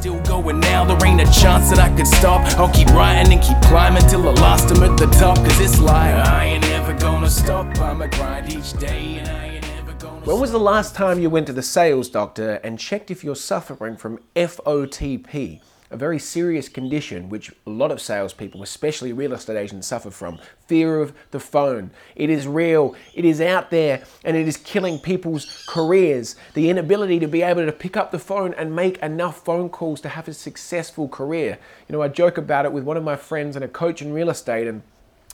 still going now, there ain't a chance that I could stop. I'll keep writing and keep climbing till I lost him at the top. Cause it's like, I ain't ever gonna stop. I'ma grind each day and I ain't ever gonna When was the last time you went to the sales doctor and checked if you're suffering from FOTP? A very serious condition which a lot of salespeople, especially real estate agents, suffer from. Fear of the phone. It is real, it is out there, and it is killing people's careers. The inability to be able to pick up the phone and make enough phone calls to have a successful career. You know, I joke about it with one of my friends and a coach in real estate and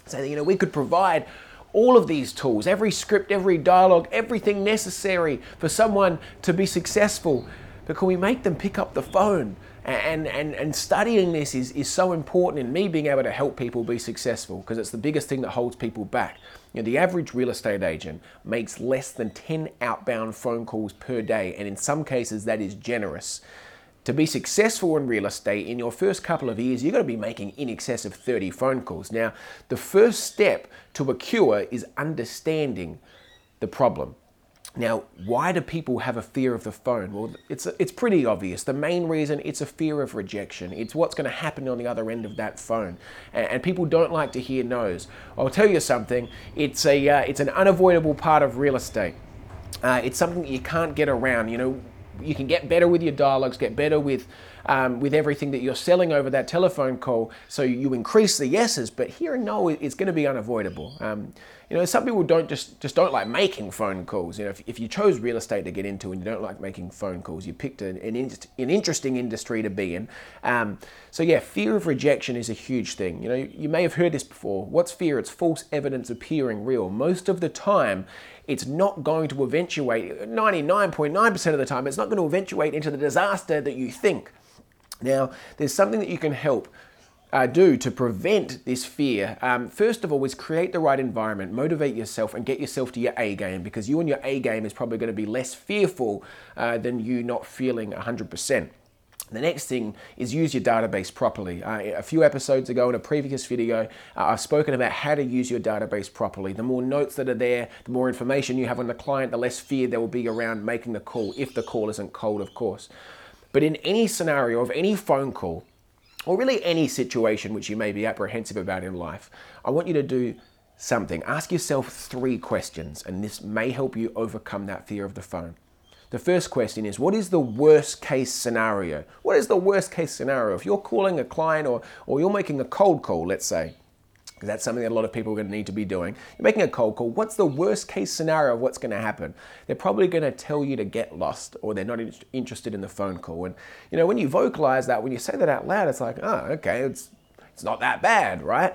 say that, you know, we could provide all of these tools, every script, every dialogue, everything necessary for someone to be successful. But can we make them pick up the phone? And, and, and studying this is, is so important in me being able to help people be successful because it's the biggest thing that holds people back. You know, the average real estate agent makes less than 10 outbound phone calls per day, and in some cases, that is generous. To be successful in real estate in your first couple of years, you're going to be making in excess of 30 phone calls. Now, the first step to a cure is understanding the problem. Now, why do people have a fear of the phone? Well, it's, it's pretty obvious. The main reason it's a fear of rejection. It's what's going to happen on the other end of that phone. And, and people don't like to hear no's. I'll tell you something. It's a uh, it's an unavoidable part of real estate. Uh, it's something that you can't get around. You know, you can get better with your dialogues, get better with um, with everything that you're selling over that telephone call. So you increase the yeses, but hearing no is going to be unavoidable. Um, you know, some people don't just just don't like making phone calls. You know, if, if you chose real estate to get into and you don't like making phone calls, you picked an, an, an interesting industry to be in. Um, so yeah, fear of rejection is a huge thing. You know, you may have heard this before. What's fear? It's false evidence appearing real. Most of the time, it's not going to eventuate. 99.9% of the time, it's not going to eventuate into the disaster that you think. Now, there's something that you can help uh, do to prevent this fear, um, first of all, is create the right environment, motivate yourself, and get yourself to your A game because you and your A game is probably going to be less fearful uh, than you not feeling 100%. The next thing is use your database properly. Uh, a few episodes ago in a previous video, uh, I've spoken about how to use your database properly. The more notes that are there, the more information you have on the client, the less fear there will be around making the call, if the call isn't cold, of course. But in any scenario of any phone call, or really any situation which you may be apprehensive about in life, I want you to do something. Ask yourself three questions, and this may help you overcome that fear of the phone. The first question is What is the worst case scenario? What is the worst case scenario? If you're calling a client or, or you're making a cold call, let's say, because that's something that a lot of people are going to need to be doing. You're making a cold call. What's the worst case scenario of what's going to happen? They're probably going to tell you to get lost or they're not in- interested in the phone call. And, you know, when you vocalize that, when you say that out loud, it's like, oh, okay, it's, it's not that bad, right?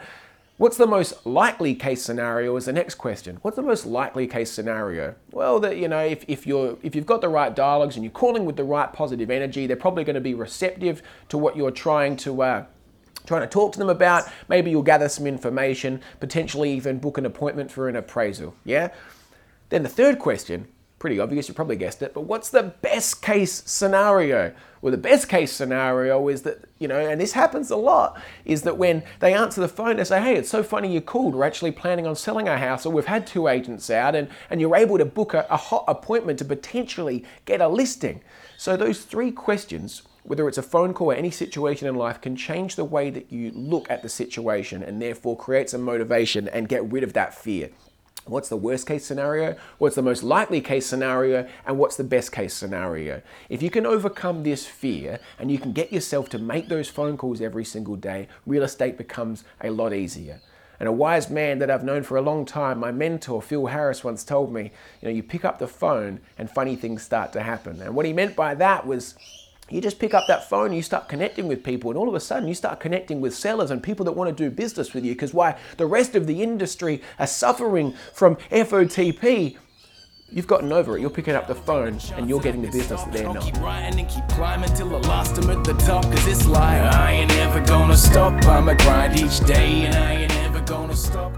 What's the most likely case scenario is the next question. What's the most likely case scenario? Well, that you know, if, if you're if you've got the right dialogues and you're calling with the right positive energy, they're probably going to be receptive to what you're trying to uh, trying to talk to them about. Maybe you'll gather some information, potentially even book an appointment for an appraisal. Yeah? Then the third question, pretty obvious, you probably guessed it, but what's the best case scenario? Well, the best case scenario is that, you know, and this happens a lot, is that when they answer the phone, they say, hey, it's so funny you called. We're actually planning on selling our house, or we've had two agents out, and, and you're able to book a, a hot appointment to potentially get a listing. So those three questions whether it's a phone call or any situation in life, can change the way that you look at the situation and therefore create some motivation and get rid of that fear. What's the worst case scenario? What's the most likely case scenario? And what's the best case scenario? If you can overcome this fear and you can get yourself to make those phone calls every single day, real estate becomes a lot easier. And a wise man that I've known for a long time, my mentor Phil Harris once told me, you know, you pick up the phone and funny things start to happen. And what he meant by that was you just pick up that phone, you start connecting with people, and all of a sudden you start connecting with sellers and people that want to do business with you. Because why? The rest of the industry are suffering from FOTP. You've gotten over it. You're picking up the phone and you're getting the business that they're not. Keep writing and keep climbing till I lost him at the top. Cause it's like I ain't ever gonna stop. I'ma grind each day and I ain't ever gonna stop.